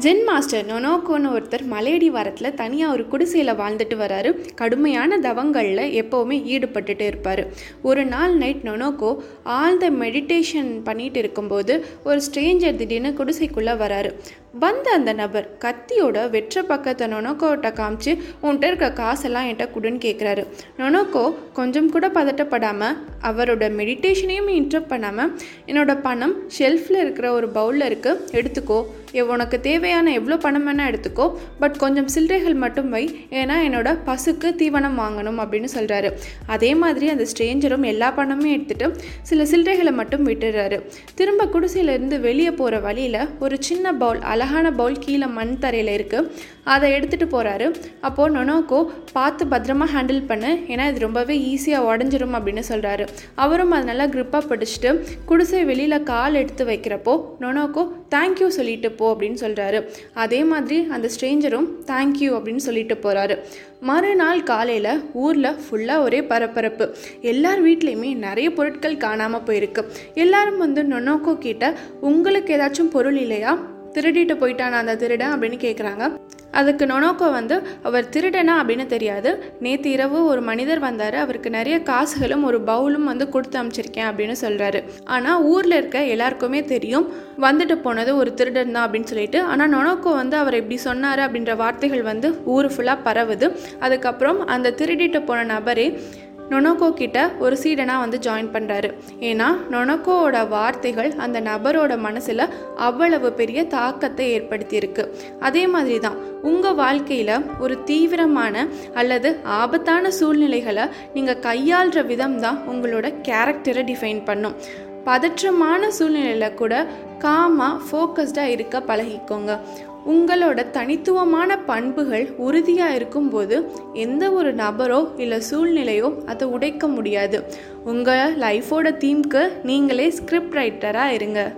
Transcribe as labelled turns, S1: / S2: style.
S1: Gen master நொனோக்கோன்னு ஒருத்தர் மலையடி வாரத்தில் தனியாக ஒரு குடிசையில் வாழ்ந்துட்டு வராரு. கடுமையான தவங்களில் எப்போவுமே ஈடுபட்டுட்டு இருப்பார். ஒரு நாள் நைட் நொனோக்கோ ஆழ்ந்த மெடிடேஷன் பண்ணிட்டு இருக்கும்போது ஒரு ஸ்ட்ரேஞ்சர் திடீர்னு குடிசைக்குள்ளே வராரு. வந்த அந்த நபர் கத்தியோட வெற்ற பக்கத்தை நொனோக்கோட்ட காமிச்சு உன்கிட்ட இருக்க காசெல்லாம் என்கிட்ட குடுன்னு கேட்குறாரு நொனோக்கோ கொஞ்சம் கூட பதட்டப்படாமல் அவரோட மெடிடேஷனையும் இன்டரப்ட் பண்ணாமல் என்னோட பணம் ஷெல்ஃபில் இருக்கிற ஒரு பவுலில் இருக்குது எடுத்துக்கோ. உனக்கு தேவையான எவ்வளோ பணம் வேணால் எடுத்துக்கோ. பட் கொஞ்சம் சில்லறைகள் மட்டும் வை. ஏன்னா என்னோட பசுக்கு தீவனம் வாங்கணும் அப்படின்னு சொல்கிறாரு அதே மாதிரி அந்த ஸ்ட்ரேஞ்சரும் எல்லா பணமும் எடுத்துகிட்டு சில சில்லறைகளை மட்டும் விட்டுறாரு. திரும்ப குடிசையிலேருந்து வெளியே போகிற வழியில் ஒரு சின்ன பவுல் அழகான பவுல் கீழே மண் தரையில் இருக்குது அதை எடுத்துகிட்டு போகிறாரு அப்போது நொனோக்கோ பார்த்து பத்திரமா ஹேண்டில் பண்ணு. ஏன்னா இது ரொம்பவே ஈஸியாக உடஞ்சிரும் அப்படின்னு சொல்கிறாரு அவரும் அது நல்லா க்ரிப்பாக பிடிச்சிட்டு குடிசை வெளியில் கால் எடுத்து வைக்கிறப்போ நொனோக்கோ தேங்க்யூ சொல்லிட்டு போ அப்படின்னு சொல்கிறாரு அதே மாதிரி அந்த ஸ்ட்ரேஞ்சரும் தேங்க்யூ அப்படின்னு சொல்லிட்டு போகிறாரு மறுநாள் காலையில் ஊரில் ஃபுல்லாக ஒரே பரபரப்பு. எல்லார் வீட்லேயுமே நிறைய பொருட்கள் காணாமல் போயிருக்கு. எல்லாரும் வந்து நொனோக்கோ கிட்ட உங்களுக்கு ஏதாச்சும் பொருள் இல்லையா? திருடிட்டு போயிட்டானா அந்த திருடன் அப்படின்னு கேட்குறாங்க அதுக்கு நொனோக்கோ வந்து அவர் திருடனா? அப்படின்னு தெரியாது. நேற்று இரவு ஒரு மனிதர் வந்தார். அவருக்கு நிறைய காசுகளும் ஒரு பவுலும் வந்து கொடுத்து அமைச்சிருக்கேன் அப்படின்னு சொல்கிறாரு ஆனால் ஊரில் இருக்க எல்லாருக்குமே தெரியும் வந்துட்டு போனது ஒரு திருடன் தான் அப்படின்னு சொல்லிட்டு. ஆனால் நொனோக்கோ வந்து அவர் இப்படி சொன்னார் அப்படின்ற வார்த்தைகள் வந்து ஊர் ஃபுல்லாக பரவுது. அதுக்கப்புறம் அந்த திருடிட்டு போன நபரே நொனோக்கோ கிட்ட ஒரு சீடனாக வந்து ஜாயின் பண்ணுறாரு ஏன்னா நொனோகோவோட வார்த்தைகள் அந்த நபரோட மனசில் அவ்வளவு பெரிய தாக்கத்தை ஏற்படுத்தியிருக்கு. அதே மாதிரி தான் உங்கள் வாழ்க்கையில் ஒரு தீவிரமான அல்லது ஆபத்தான சூழ்நிலைகளை நீங்கள் கையாளுற விதம் தான் உங்களோட கேரக்டரை டிஃபைன் பண்ணும். பதற்றமான சூழ்நிலையில் கூட காமாக ஃபோக்கஸ்டாக இருக்க பழகிக்கோங்க. உங்களோட தனித்துவமான பண்புகள் உறுதியாக இருக்கும்போது எந்த ஒரு நபரோ இல்லை சூழ்நிலையோ அதை உடைக்க முடியாது. உங்கள் லைஃபோட தீம்க்கு நீங்களே ஸ்கிரிப்ட் ரைட்டராக இருங்க.